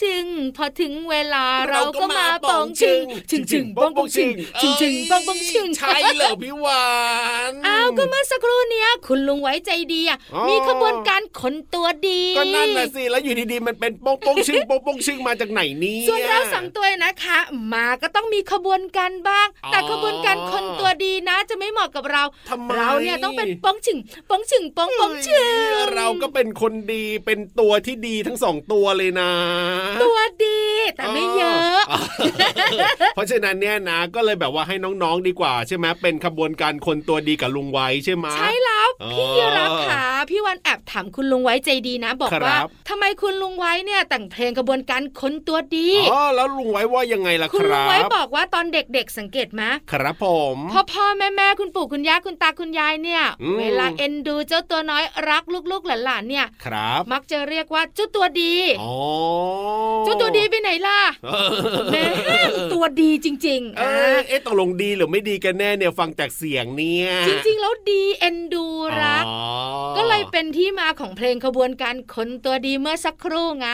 ชึง พอถึงเวลาเราก็มาปองชึงชึงชึงปองปองชึงชึงชึงปองปองชึงใช่เหรอพี่วานอ้าวก็เมื่อสักครู่เนี้ยคุณลุงไว้ใจดีอะมีขบวนการขนตัวดี ก็นั่นน่ะสิแล้วอยู่ดีๆมันเป็นปองปองชึงปองปองชึงมาจากไหนนี่ส่วนเราสองตัวนะคะ มาก็ต้องมีขบวนการบ้าง แต่ขบวนการคนตัวดีนะ จะไม่เหมาะกับเราเราเนี่ยต้องเป็นปองชึงปองชึงปองปองชึงเราก็เป็นคนดีเป็นตัวที่ดีทั้งสองตัวเลยนะตัวดีแต่ไม่เยอะ เพราะฉะนั้นเนี่ยนะก็เลยแบบว่าให้น้องๆดีกว่า ใช่ไหมเป็นขบวนการคนตัวดีกับลุงไว้ใช่ไหมใช่แล้วพี่รับค่ะพี่วันแอบถามคุณลุงไว้ใจดีนะ บอกว่าทำไมคุณลุงไว้เนี่ยแต่งเพลงขบวนการคนตัวดีอ๋อแล้วลุงไว้ว่ายังไงล่ะครับคุณลุงไว้บอกว่าตอนเด็กๆสังเกตไหมครับผมพ่อพ่อแม่แม่คุณปู่คุณย่าคุณตาคุณยายเนี่ย เวลาเอ็นดูเจ้าตัวน้อยรักลูกๆหลานๆเนี่ยครับ มักจะเรียกว่าเจ้าตัวดีอ๋อเจ้าตัวดีไปไหนล่ะแม่ตัวดีจริง ๆ เออเอ๊ะตกลงดีหรือไม่ดีกันแน่เนี่ยฟังจากเสียงเนี่ย จริง ๆ แล้วดีเอ็นดูรัก ก็เลยเป็นที่มาของเพลงขบวนการคนตัวดีเมื่อสักครู่ไง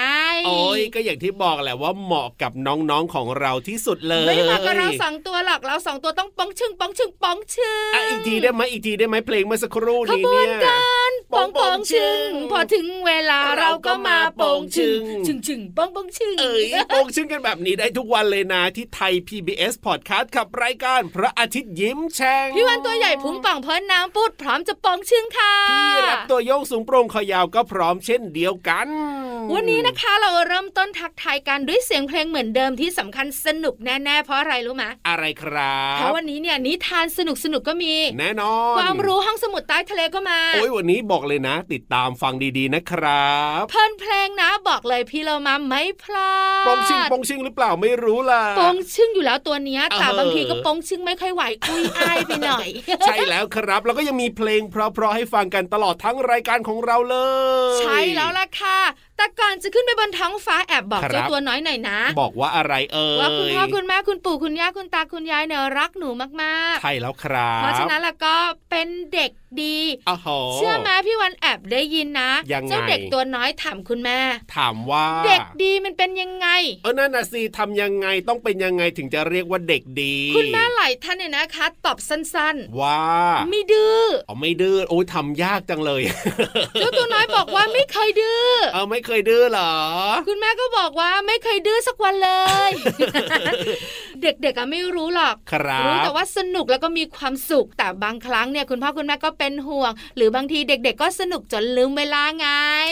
โอ้ยก็อย่างที่บอกแหละว่าเหมาะกับน้องๆของเราที่สุดเลยไม่มากับเราสองตัวหรอกเราสองตัวต้องป้องชึงป้องชึงป้องชึงอะอีกทีได้ไหมอีกทีได้ไหมเพลงเมื่อสักครู่นี้เนี่ยขบวนการป้องป้องชึงพอถึงเวลาเราก็มาป้องชึงชึงชึงป้องป้องชึงเอ้ยป้องชึงกันแบบนี้ได้ทุกวันเลยนะที่ไทย PBS Podcast ขับรายการพระอาทิตย์ยิ้มแฉ่งพี่วันตัวใหญ่พุงป่องเพิ่นน้ำปุดพร้อมจะปองชึงค่ะพี่รับตัวโยงสูงโปร่งคอยาวก็พร้อมเช่นเดียวกัน วันนี้นะคะเราเริ่มต้นทักทายกันด้วยเสียงเพลงเหมือนเดิมที่สำคัญสนุกแน่ๆเพราะอะไรรู้ไหมอะไรครับเพราะวันนี้เนี่ยนิทานสนุกสนุกก็มี แน่นอน ความรู้ห้องสมุดใต้ทะเลก็มาโอ้ยวันนี้บอกเลยนะ ติดตามฟังดีๆนะครับ เพลินเพลงนะบอกเลยพี่เรามาไม่พลาดปองชิงปองชิงหรือเปล่าไม่รู้ล่ะปองชึ่งอยู่แล้วตัวเนี้ยแต่บางทีก็ปองชึ่งไม่ค่อยไหวอุ้ยอายไปหน่อย ใช่แล้วครับ แล้วก็ยังมีเพลงเพราะๆให้ฟังกันตลอดทั้งรายการของเราเลย ใช่แล้วล่ะค่ะแต่ก่อนจะขึ้นไปบนท้องฟ้าแอบบอกเจ้าตัวน้อยหน่อยนะ บอกว่าอะไรเอ่ยว่าคุณพ่อคุณแม่คุณปู่คุณย่าคุณตาคุณยายเนี่ยรักหนูมากๆใช่แล้วครับเพราะฉะนั้นแล้วก็เป็นเด็กดีเชื่อไหมพี่วันแอบได้ยินนะเจ้าเด็กตัวน้อยถามคุณแม่ ถามว่า เด็กดีมันเป็นยังไงเออนั่นน่ะสิทำยังไงต้องเป็นยังไงถึงจะเรียกว่าเด็กดี คุณแม่หลายท่านเนี่ยนะคะตอบสั้นๆ ว่า ไม่ดื้ออ๋อไม่ดื้อโอ้ยทำยากจังเลยเจ้าตัวน้อยบอกว่าไม่เคยดื้อเออไม่เคยยดื้อเหรอ คุณแม่ก็บอกว่าไม่เคยดื้อสักวันเลย เด็กๆอะไม่รู้หรอกครับรู้แต่ว่าสนุกแล้วก็มีความสุขแต่บางครั้งเนี่ยคุณพ่อคุณแม่ก็เป็นห่วง หรือบางทีเด็ก ๆ ก็สนุกจนลืมเวลาไง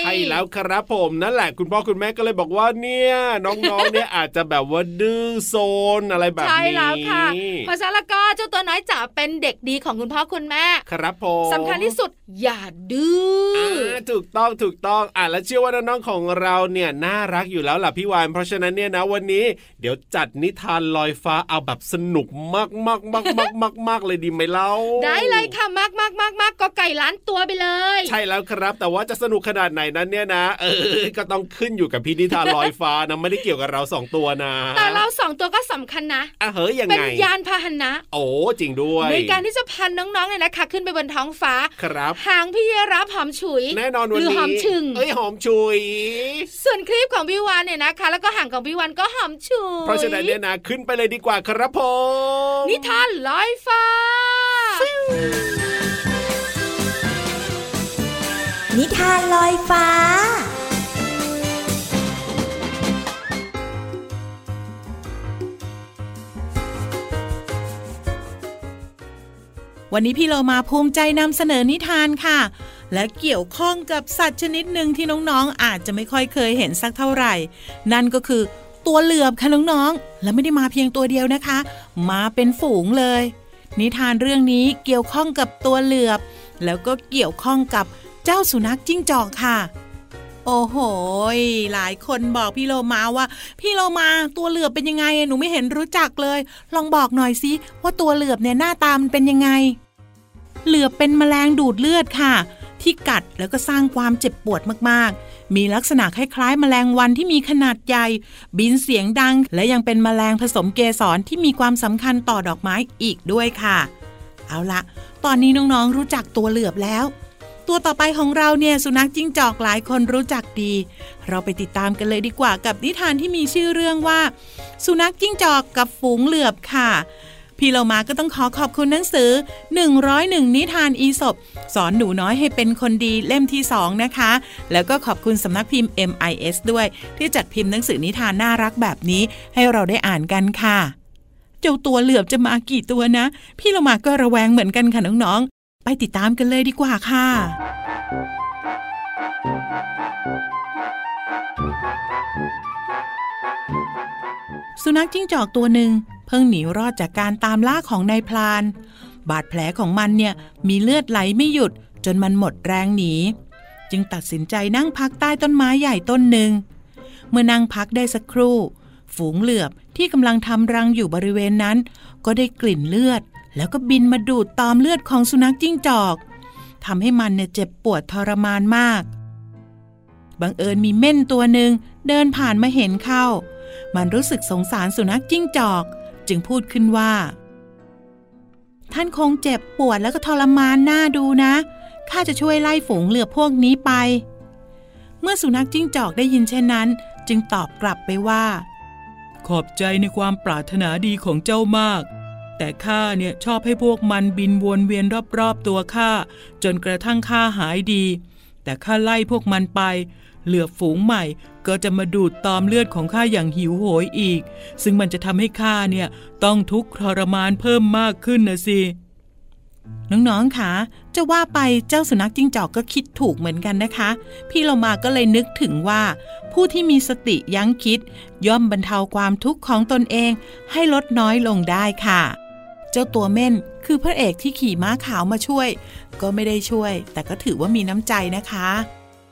ใช่แล้วครับผมนั่นแหละคุณพ่อคุณแม่ก็เลยบอกว่าเนี่ยน้องๆเนี่ยอาจจะแบบว่าดื้อโซนอะไรแบบนี้ใช่แล้วค่ะเพราะฉะนั้นแล้วก็เจ้าตัวน้อยจะเป็นเด็กดีของคุณพ่อคุณแม่ครับผมสำคัญที่สุดอย่าดื้ออ่าอถูกต้องถูกต้องอะแล้วเชื่อว่าน้องๆของเราเนี่ยน่ารักอยู่แล้วล่ะพี่วานเพราะฉะนั้นเนี่ยนะวันนี้ เดี๋ยวจัดนิทานลอยฟ้าเอาแบบสนุกมากมากมากมากมากมากเลยดีไหมเล่าได้เลยค่ะมากมากมากมากก็ไก่ล้านตัวไปเลย ใช่แล้วครับ แต่ว่าจะสนุกขนาดไหนนั้นเนี่ยนะ เออก็ต้องขึ้นอยู่กับพี่นิทานลอยฟ้านะไม่ได้เกี่ยวกับเราสองตัวนะแต่เราสองตัวก็สำคัญนะอะเฮ้ยยังเป็นไงยานพาหนะ โอ้จริงด้วยในการที่จะพันน้องๆเนี่ยนะคะขึ้นไปบนท้องฟ้าครับหางพี่รับหอมฉุย แน่นอนวันหรือนี้หอมชึงเอ้ยหอมชุย ส่วนคลิปของพี่วานเนี่ยนะคะ แล้วก็หางของพี่วานก็หอมฉุยเพราะฉะนั้นเนี่ยนะขึ้นไปเลยดีกว่าครับผมนิทานลอยฟ้า นิทานลอยฟ้าวันนี้พี่เรามาภูมิใจนำเสนอนิทานค่ะ และเกี่ยวข้องกับสัตว์ชนิดหนึ่งที่น้องๆอาจจะไม่ค่อยเคยเห็นสักเท่าไหร่ นั่นก็คือ ตัวเหลือบค่ะน้องๆ และไม่ได้มาเพียงตัวเดียวนะคะ มาเป็นฝูงเลย นิทานเรื่องนี้เกี่ยวข้องกับตัวเหลือบ แล้วก็เกี่ยวข้องกับเจ้าสุนัขจิ้งจอกค่ะ โอ้โห หลายคนบอกพี่โลมาว่า พี่โลมาตัวเหลือบเป็นยังไงหนูไม่เห็นรู้จักเลย ลองบอกหน่อยสิว่าตัวเหลือบเนี่ยหน้าตามันเป็นยังไง เหลือบเป็นแมลงดูดเลือดค่ะ ที่กัดแล้วก็สร้างความเจ็บปวดมากๆ มีลักษณะคล้ายๆ แมลงวันที่มีขนาดใหญ่ บินเสียงดัง และยังเป็นแมลงผสมเกสรที่มีความสำคัญต่อดอกไม้อีกด้วยค่ะ เอาละตอนนี้น้องๆรู้จักตัวเหลือบแล้ว ตัวต่อไปของเราเนี่ยสุนัขจิ้งจอกหลายคนรู้จักดี เราไปติดตามกันเลยดีกว่ากับนิทานที่มีชื่อเรื่องว่า สุนัขจิ้งจอกกับฝูงเหลือบค่ะ พี่เรามาก็ต้องขอขอบคุณหนังสือ 101 นิทานอีสบสอนหนูน้อยให้เป็นคนดีเล่มที่ 2 นะคะ แล้วก็ขอบคุณสำนักพิมพ์ MIS ด้วย ที่จัดพิมพ์หนังสือนิทานน่ารักแบบนี้ ให้เราได้อ่านกันค่ะ เจ้าตัวเหลือบจะมากี่ตัวนะ พี่เรามาก็ระแวงเหมือนกันค่ะน้องๆ ไปติดตามกันเลยดีกว่าค่ะสุนัขจิ้งจอกตัวหนึ่ง พิ่งหนีรอดจากการตามล่าของนายพลาน บาดแผลของมันเนี่ยมีเลือดไหลไม่หยุดจนมันหมดแรงหนี จึงตัดสินใจนั่งพักใต้ต้นไม้ใหญ่ต้นหนึ่ง เมื่อนั่งพักได้สักครู่ ฝูงเหลือบที่กำลังทำรังอยู่บริเวณนั้น ก็ได้กลิ่นเลือด แล้วก็บินมาดูดตอมเลือดของสุนัขจิ้งจอกทำให้มันเนี่ยเจ็บปวดทรมานมาก บังเอิญมีเม่นตัวหนึ่งเดินผ่านมาเห็นเข้า มันรู้สึกสงสารสุนัขจิ้งจอก จึงพูดขึ้นว่า ท่านคงเจ็บปวดแล้วก็ทรมานหน้าดูนะข้าจะช่วยไล่ฝูงเหลือพวกนี้ไป เมื่อสุนัขจิ้งจอกได้ยินเช่นนั้น จึงตอบกลับไปว่า ขอบใจในความปรารถนาดีของเจ้ามาก แต่ข้าเนี่ยชอบให้พวกมันบินวนเวียนรอบๆตัวข้าจนกระทั่งข้าหายดี แต่ข้าไล่พวกมันไป เหลือฝูงใหม่ ก็จะมาดูดตอมเลือดของข้าอย่างหิวโหยอีก ซึ่งมันจะทำให้ข้าเนี่ยต้องทุกข์ทรมานเพิ่มมากขึ้นนะสิ น้องๆคะจะว่าไปเจ้าสุนัขจิ้งจอกก็คิดถูกเหมือนกันนะคะ พี่เรามาก็เลยนึกถึงว่า ผู้ที่มีสติยั้งคิด ย่อมบรรเทาความทุกข์ของตนเองให้ลดน้อยลงได้ค่ะ เจ้าตัวเม่นคือพระเอกที่ขี่ม้าขาวมาช่วย ก็ไม่ได้ช่วย แต่ก็ถือว่ามีน้ำใจนะคะ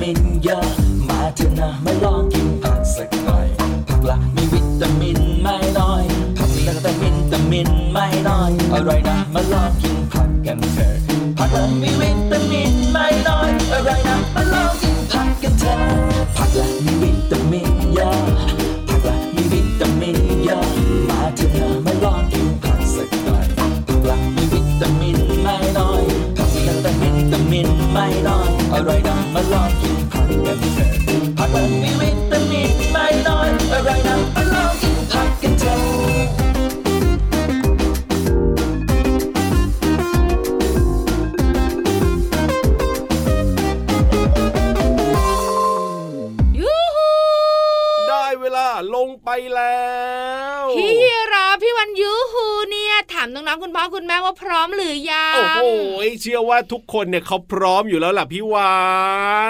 มินเยอะมาเถอะนะมาลองกินผักสักหน่อยผักละมีวิตามินไม่น้อยผักละแต่วิตามินไม่น้อยอร่อยนะ แล้วพี่รับพี่วันยูฮูเนี่ยถามน้องๆคุณพ่อคุณแม่ว่าพร้อมหรือยังโอ้โหเชื่อว่าทุกคนเนี่ยเขาพร้อมอยู่แล้วล่ะพี่วา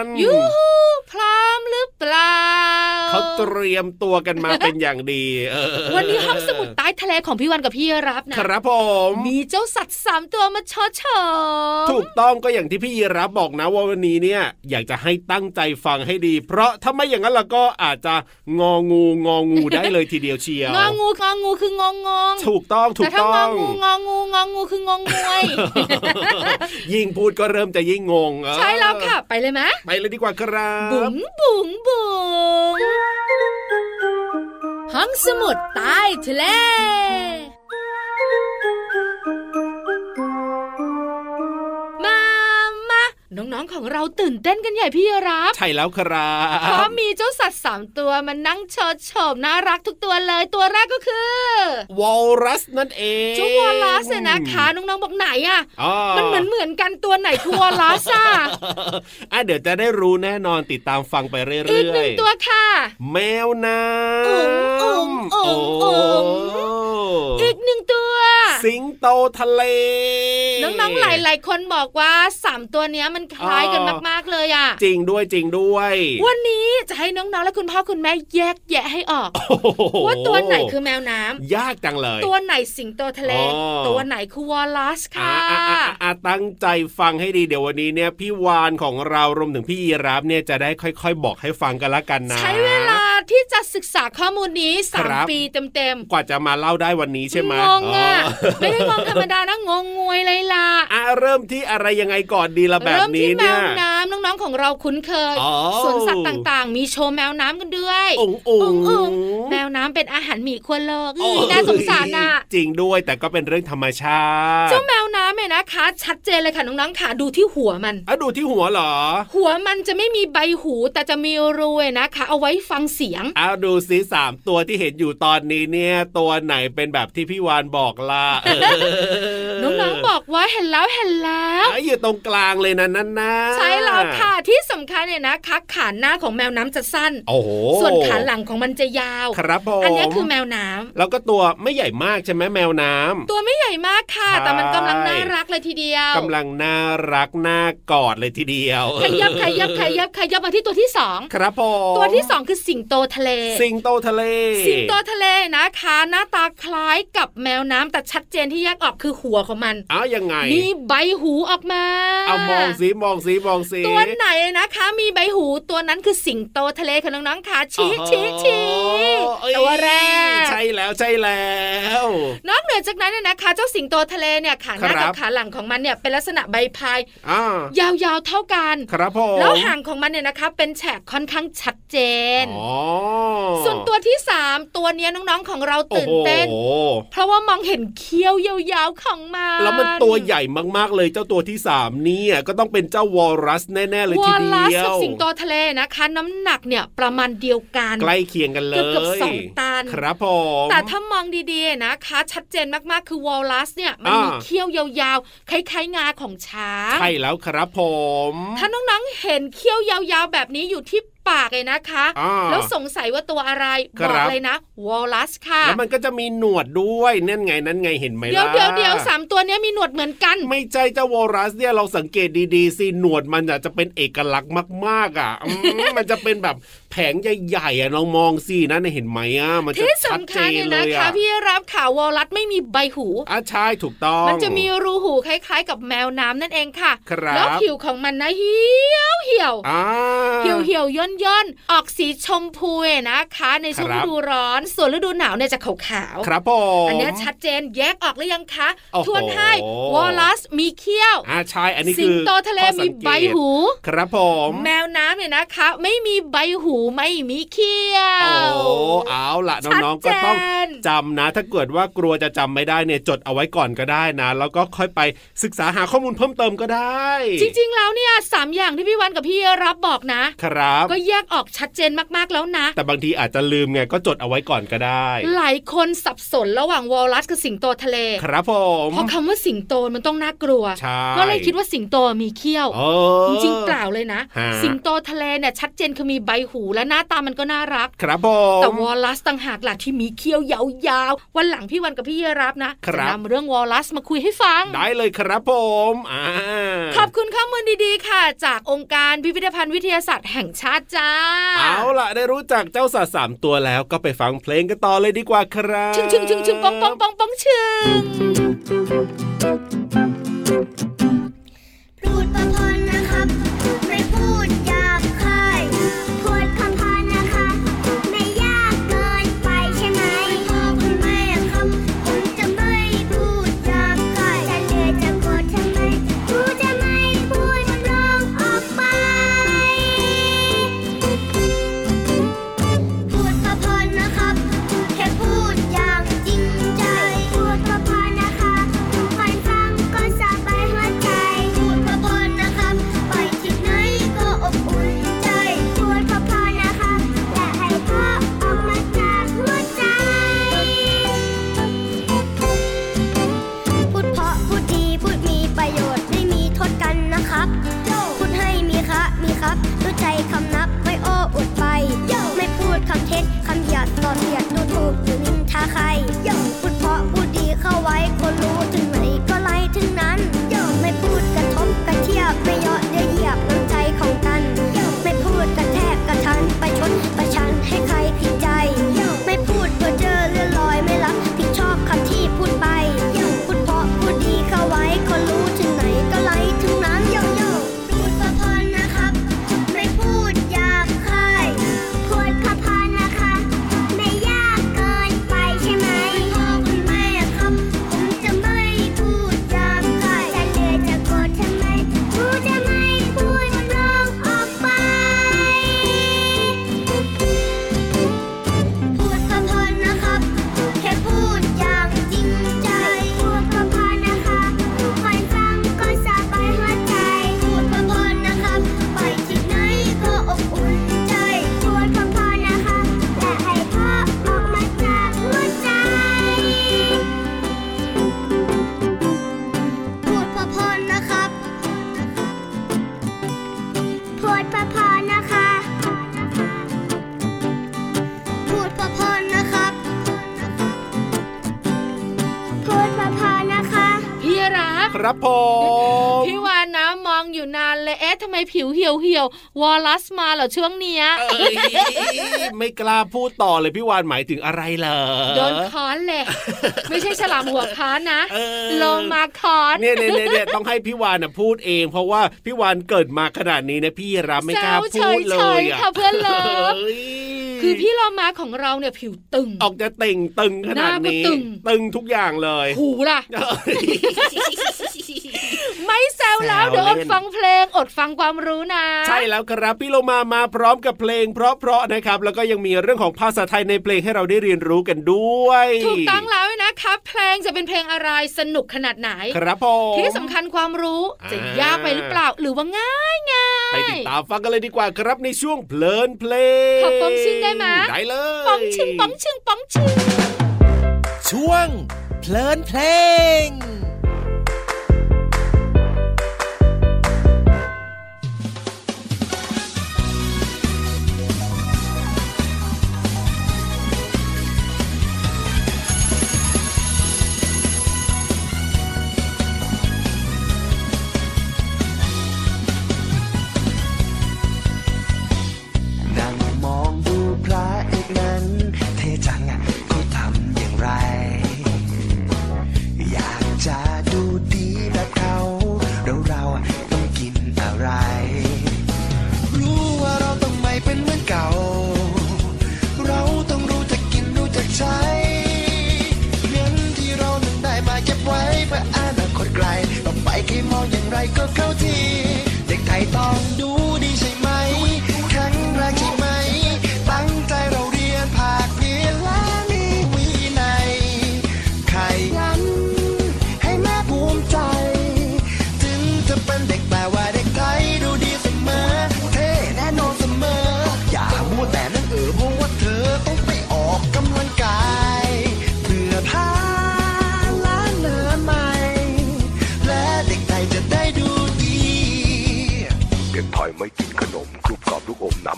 นยูฮูพร้อมหรือเปล่าเขาเตรียมตัวกันมาเป็นอย่างดีเออวันนี้ห้องสมุดใต้ทะเลของพี่วันกับพี่รับนะครับผมมีเจ้าสัตว์สามตัวมาชอชอถูกต้องก็อย่างที่พี่ยีรับบอกนะว่าวันนี้เนี่ยอยากจะให้ตั้งใจฟังให้ดี เพราะถ้าไม่อย่างนั้นเราก็อาจจะงองูงองูได้เลยทีเดียวเชียวงองูงองูคืองงงงถูกต้องถูแต่กถ้าต้งอองงูงองูงองูคืองงงวยยิ่งพูดก็เริ่มจะยิ่งงงเออใช่แล้วค่ะไปเลยไหมไปเลยดีกว่าครับบุ๋งบุ๋งบุ๋งห้องสมุดใต้ทะเล น้องๆของเราตื่นเต้นกันใหญ่พี่รับ ใช่แล้วครัเพราะบมีเจ้าสัตว์สามตัวมานั่งเชิดโฉมน่ารักทุกตัวเลยตัวแรกก็คือวอลรัสนั่นเองเจ้าวอลลัสเนี่ยนะคะน้องๆบอกไหนอะอ๋อมันเหมือนเหมือนกันตัวไหนคือวอลลัสอะอะเดี๋ยวจะได้รู้แน่นอนติดตามฟังไปเรื่อยๆอีกหนึ่งตัวค่ะ แมวน้ำอุ๋งอุ๋งอุ๋งอุ๋งโอีก หนึ่งตัว สิงโตทะเล น้องๆหลายๆคนบอกว่าสามตัวเนี้ยมันคล้ายกันอ๋อมากๆเลยอะจริงด้วยจริงด้วย วันนี้จะให้น้องๆและคุณพ่อคุณแม่แยกแยะให้ออกโอ้โหว่าตัวไหนคือแมวน้ำยากจังเลย ตัวไหนสิงโตทะเลอ๋อตัวไหนคือวอลลัสอ่าค่ะอ่าอ่าอ่าตั้งใจฟังให้ดีเดี๋ยววันนี้เนี่ยพี่วานของเรารวมถึงพี่ยีรับเนี่ยจะได้ค่อย ๆ บอกให้ฟังกันละกันนะ ใช้เวลาที่จะศึกษาข้อมูลนี้สาคมรับปีเต็มกว่าจะมาเล่าได้วันนี้ๆใช่ไหมงงอะอ๋อไม่ได้งงธรรมดานะงงงวยเลยล่ะอะเริ่มที่อะไรยังไงก่อนดีละแบบเริ่มนี้ที่แมเนี่ยวน้ำน้องๆของเราคุ้นเคยอ๋อสวนสัตว์ต่างๆ มีโชว์แมวน้ำกันด้วยอุ๋งอุ๋งอุ๋งแมวน้ำเป็นอาหารหมีควรโลกโอ้อีน่าสงสารน่ะจริงด้วยแต่ก็เป็นเรื่องธรรมชาติเจ้าแมวน้ำเนี่ยนะคะ ชัดเจนเลยค่ะน้องๆค่ะดูที่หัวมันอะดูที่หัวเหรอ หัวมันจะไม่มีใบหูแต่จะมีรูเนี่ยนะคะ เอาไว้ฟังเสียงเอาดูสิสามตัวที่เห็นอยู่ตอนนี้เนี่ยตัวไหนเป็นแบบที่พี่วานบอกล่ะเออน้องๆบอกว่าเห็นแล้วเห็นแล้วอะอยู่ตรงกลางเลยนะนั่นนะใช่แล้วค่ะที่สำคัญเนี่ยนะคะขาหน้าของแมวน้ำจะสั้นโอ้โหส่วนขาหลังของมันจะยาวครับผมอันนี้คือแมวน้ำแล้วก็ตัวไม่ใหญ่มากใช่ไหมแมวน้ำตัวไม่ใหญ่มากค่ะใช่แต่มันกำลังน่ารักเลยทีเดียวกำลังน่ารักน่ากอดเลยทีเดียวขยับขยับขยับขยับมาที่ตัวที่สองครับผมตัวที่สองคือสิงโตทะเล สิงโตทะเล สิงโตทะเลนะคะ หน้าตาคล้ายกับแมวน้ำแต่ชัดเจนที่แยกออกคือหัวของมันอ้าวยังไงมีใบหูออกมาเอามองสิมองสิมองสิตัวไหนนะคะ มีใบหูตัวนั้นคือสิงโตทะเลค่ะน้องๆค่ะชี้โอ้โหชี้ชี้เอ้ยตัวแรกใช่แล้วใช่แล้ว นอกเหนือจากนั้นเนี่ยนะคะ เจ้าสิงโตทะเลเนี่ยขาหน้าครักับบขาหลังของมันเนี่ยเป็นลักษณะใบพายอ่ายาวๆเท่ากันครับผมแล้วหางของมันเนี่ยนะคะ เป็นแฉกค่อนข้างชัดเจนอ๋อส่วนตัวที่สามตัวเนี้ยน้องๆของเราตื่นเต้นโอ้โหเพราะว่ามองเห็นเขี้ยวยาวๆของมัน แล้วมันตัวใหญ่มากๆเลยเจ้าตัวที่สามเนี่ยก็ต้องเป็นเจ้าวอลรัสแน่ๆเลยทีวอลเดีลัสยกับวสิงโตทะเลนะคะ น้ำหนักเนี่ยประมาณเดียวกัน ใกล้เคียงกันเลยเกือบๆสองตันครับผมแต่ถ้ามองดีๆนะคะ ชัดเจนมากๆคือวอลลัสเนี่ยมันมีอ่าเขี้ยวยาวๆคล้ายๆงาของช้างใช่แล้วครับผม ถ้าน้องๆเห็นเขี้ยวยาวๆแบบนี้อยู่ที่ ปากเลยนะคะอ่าแล้วสงสัยว่าตัวอะไรครับบอกเลยนะวอลลัสค่ะแล้วมันก็จะมีหนวดด้วยนั่นไงนั่นไงเห็นไหมเดี๋ยวล่ะเดี๋ยวเดี๋ยวสามตัวเนี้ยมีหนวดเหมือนกัน ไม่ใช่เจ้าวอลรัสเนี่ยเราสังเกตดีๆสิหนวดมันอะจะเป็นเอกลักษณ์มากๆอะอืมมันจะเป็นแบบแผงใหญ่ๆอะลองมองสินะเห็นไหมอะมันจะที่ชัดสำเจคัญนเนี่ยเลนะยคะอะพี่รับข่าววอลลัสไม่มีใบหูอะใช่ถูกต้อง มันจะมีรูหูคล้ายๆ กับแมวน้ำนั่นเองค่ะครับแล้วผิวของมันนะเหี่ยวเหี่ยวอ่าเหี่ยวเหี่ยวย่นย่นๆออกสีชมพูนะคะ ในช่วงครัฤบดูร้อน ส่วนฤดูหนาวเนี่ยจะขาวๆครับผมอันเนี้ยชัดเจนแยกออกหรือยังคะโอ้โหทวนให้วอลลัสมีเขี้ยวอ่าใช่อันนี้สิคืงอโตทะเลข้อสัมีงกตใบหู ครับผม แมวน้ำเนี่ยนะคะ ไม่มีใบหูไม่มีเขี้ยวโอ้เอาล่ะน้องๆก็ต้องชัดเจนจำนะ ถ้าเกิดว่ากลัวจะจำไม่ได้เนี่ยจดเอาไว้ก่อนก็ได้นะ แล้วก็ค่อยไปศึกษาหาข้อมูลเพิ่มเติมก็ได้ จริงๆแล้วเนี่ยสามอย่างที่พี่วันกับพี่รับบอกนะ ครับ ก็แยกออกชัดเจนมากๆแล้วนะ แต่บางทีอาจจะลืมไงก็จดเอาไว้ก่อนก็ได้ หลายคนสับสนระหว่างวอลลัสกับสิงโตทะเล ครับผมเพราะคำว่าสิงโตมันต้องน่ากลัวใช่ก็เลยคิดว่าสิงโตมีเขี้ยวเออจริงๆเปล่าเลยนะฮะสิงโตทะเลเนี่ยชัดเจนคือมีใบหูและหน้าตามันก็น่ารัก ครับผมแต่วอลลัสต่างหากล่ะที่มีเขี้ยวยาวๆ วันหลังพี่วันกับพี่เยรับนะครับจะนำเรื่องวอลลัสมาคุยให้ฟัง ได้เลยครับผมอ่าขอบคุณข้อมูลดีๆ ค่ะ จากองค์การพิพิธภัณฑ์วิทยาศาสตร์แห่งชาติจ้า เอาล่ะได้รู้จักเจ้าสัตว์สามตัวแล้วก็ไปฟังเพลงกันต่อเลยดีกว่าครับชึงชึงชึงชึงปองปองปองปองชึง หี่ยวเหี่ยววอลลัสมาเหรอช่วงเนี้ยเอ้ยไม่กล้าพูดต่อเลยพี่วานหมายถึงอะไรเหรอโดนค้อนเลยไม่ใช่ฉลามหัวค้อนนะเออลงมาค้อนเนี่ยเนี่ยเนี่ยเนี่ยต้องให้พี่วานน่ะพูดเอง เพราะว่าพี่วานเกิดมาขนาดนี้นะพี่รับไม่กล้าแซวพูดเลเฉยยๆอะค่ะเพื่อนเลิฟฮ้ยคือพี่เรามาของเราเนี่ยผิวตึง ออกจะเต่งตึงขนาดนี้หน้าก็ตึงตึงทุกอย่างเลย หูล่ะเอ้ยไม่ แซวแล้วแซวเดี๋ยวอดเล่นฟังเพลงอดฟังความรู้นะ ใช่แล้วครับพี่โลมามาพร้อมกับเพลง เพราะๆนะครับ แล้วก็ยังมีเรื่องของภาษาไทยในเพลงให้เราได้เรียนรู้กันด้วย ถูกต้องแล้วนะคะเพลงจะเป็นเพลงอะไรสนุกขนาดไหน ครับผมที่สำคัญความรู้จะอ่ายยากไปหรือเปล่าหรือว่าง่ายง่ายไปติดตามฟังกันเลยดีกว่าครับในช่วงเพลินเพลงขอปองชิงได้ไหมได้เลยป๋องชึงป๋องชึงป๋องชึงช่วงเพลินเพลงนั่งมอง อย่างไรก็เข้า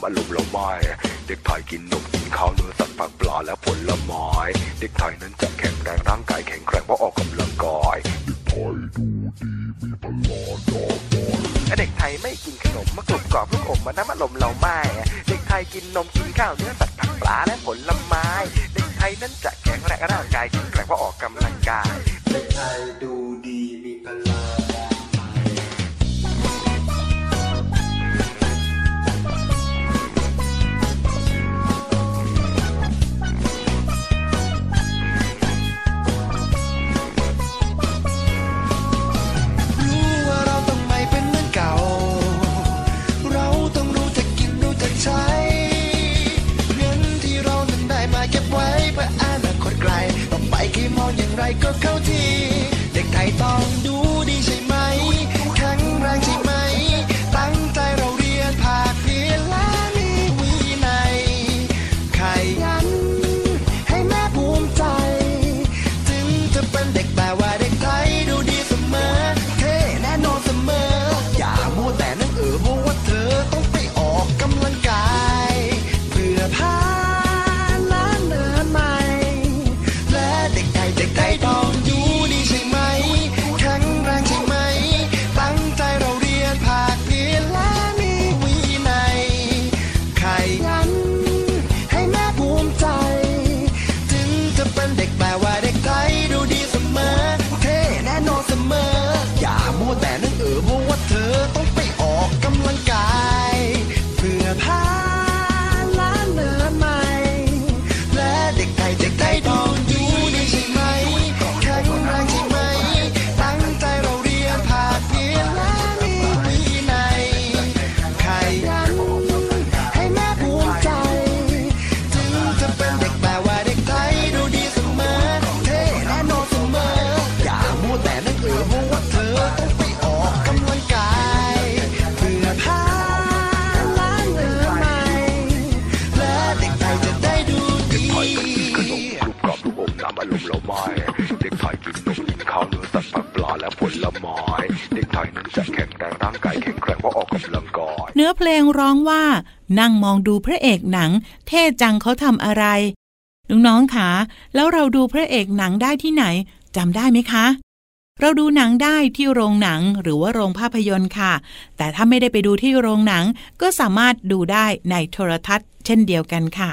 อบลูกอมน้ำอารมณ์เราไม่เด็กไทยกินนมกินข้าวเนื้อสัตว์ผักปลาและผลไม้ เด็กไทยนั้นจะแข็งแรงร่างกายแข็งแกร่งเพราะออกกำลังกายเด็กไทยไม่กินขนมมากรุบกรอบลูกอมมาน้ำอารมณ์เราไม่เด็กไทยกินนมกินข้าวเนื้อสัตว์ผักปลาและผลไม้ เด็กไทยนั้นจะแข็งแรงร่างกายแข็งแกร่งเพราะออกกำลังกายเด็กไทยดูดีมีพลัง ก็เข้าที เด็กไทยต้องดู อเพลงร้องว่า นั่งมองดูพระเอกหนัง เท่จังเขาทำอะไรน้องๆคะแล้วเราดูพระเอกหนังได้ที่ไหนจำได้ไหมคะ เราดูหนังได้ที่โรงหนังหรือว่าโรงภาพยนตร์ค่ะ แต่ถ้าไม่ได้ไปดูที่โรงหนังก็สามารถดูได้ในโทรทัศน์ เช่นเดียวกันค่ะ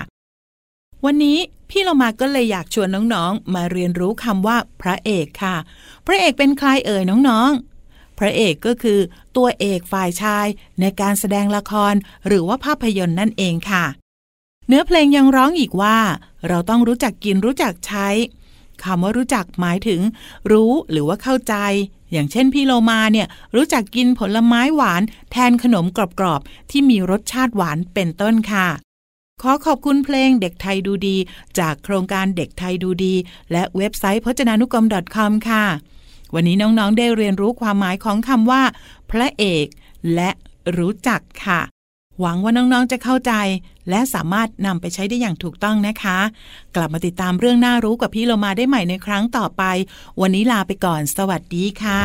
วันนี้พี่เรามาก็เลยอยากชวนน้องๆ มาเรียนรู้คำว่าพระเอกค่ะ พระเอกเป็นใครเอ่ยน้องๆ พระเอกก็คือตัวเอกฝ่ายชายในการแสดงละครหรือว่าภาพยนตร์นั่นเองค่ะ เนื้อเพลงยังร้องอีกว่า เราต้องรู้จักกินรู้จักใช้คำว่ารู้จักหมายถึง รู้หรือว่าเข้าใจ อย่างเช่นพี่โลมาเนี่ยรู้จักกินผลไม้หวาน แทนขนมกรอบๆ ที่มีรสชาติหวานเป็นต้นค่ะ ขอขอบคุณเพลงเด็กไทยดูดี จากโครงการเด็กไทยดูดี และเว็บไซต์พจนานุกรม .com ค่ะ วันนี้น้องๆได้เรียนรู้ความหมายของคำว่า พระเอกและรู้จักค่ะ หวังว่าน้องๆจะเข้าใจ และสามารถนำไปใช้ได้อย่างถูกต้องนะคะ กลับมาติดตามเรื่องน่ารู้กับพี่โลมาได้ใหม่ในครั้งต่อไป วันนี้ลาไปก่อน สวัสดีค่ะ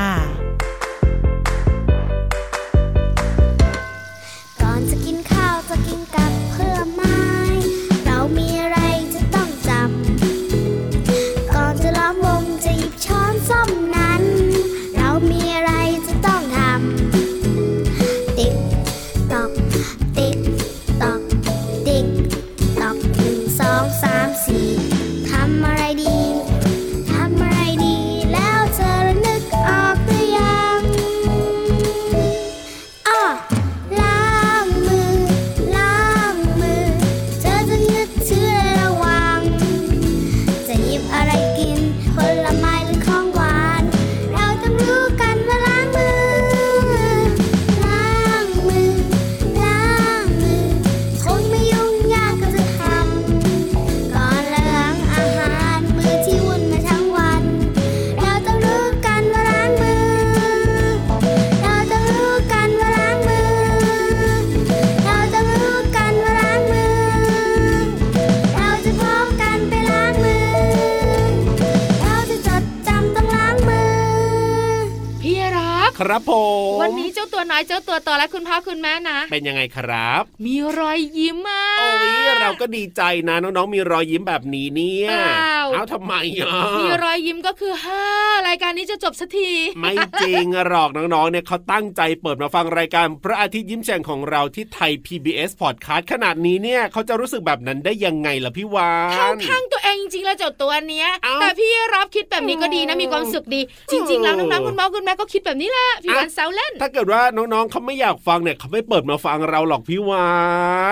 นี้เจ้าตัวน้อยเจ้าตัวโตและ คุณพ่อคุณแม่นะ เป็นยังไงครับ มีรอยยิ้มอะโอ้ยเราก็ดีใจนะน้องๆมีรอยยิ้มแบบนี้เนี่ยเปล่าเอาทำไมอะมีรอยยิ้มก็คือฮ่ารายการนี้จะจบสักที ไม่จริงหรอกน้องๆเนี่ยเขาตั้งใจเปิดมาฟังรายการพระอาทิตย์ยิ้มแฉ่งของเราที่ไทย PBS Podcast ขนาดนี้เนี่ยเขาจะรู้สึกแบบนั้นได้ยังไงล่ะพี่วานเข้าข้างตัวเองจริงๆแล้วเจ้าตัวเนี้ยเอ้าแต่พี่รับคิดแบบนี้ก็ดีนะมีความสุขดี จริง ๆ แล้วน้องๆคุณพ่อคุณแม่ก็คิดแบบนี้แหละพี่วันเซาเล่น ถ้าเกิดว่าน้องๆเขาไม่อยากฟังเนี่ยเขาไม่เปิดมาฟังเราหรอกพี่วา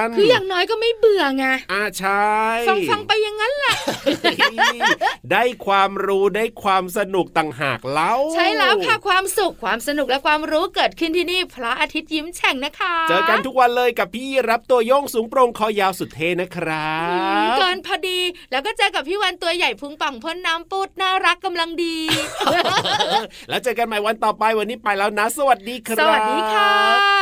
นคืออย่างน้อยก็ไม่เบื่อไงอ่าใช่ฟังฟังๆไปอย่างนั้นแหละได้ความรู้ได้ความสนุกต่างหากเล่าใช่แล้วค่ะความสุขความสนุกและความรู้เกิดขึ้นที่นี่พระอาทิตย์ยิ้มแฉ่งนะคะ เจอกันทุกวันเลยกับพี่รับตัวโยงสูงโปร่งคอยาวสุดเท่นะครัอืมบเกินพอดีแล้วก็เจอกับพี่วันตัวใหญ่พุงป่องพ่นน้ำปุดน่ารักกำลังดี แล้วเจอกันใหม่วันต่อไปวันนี้ไปแล้วนะ สวัสดีครับ สวัสดีค่ะ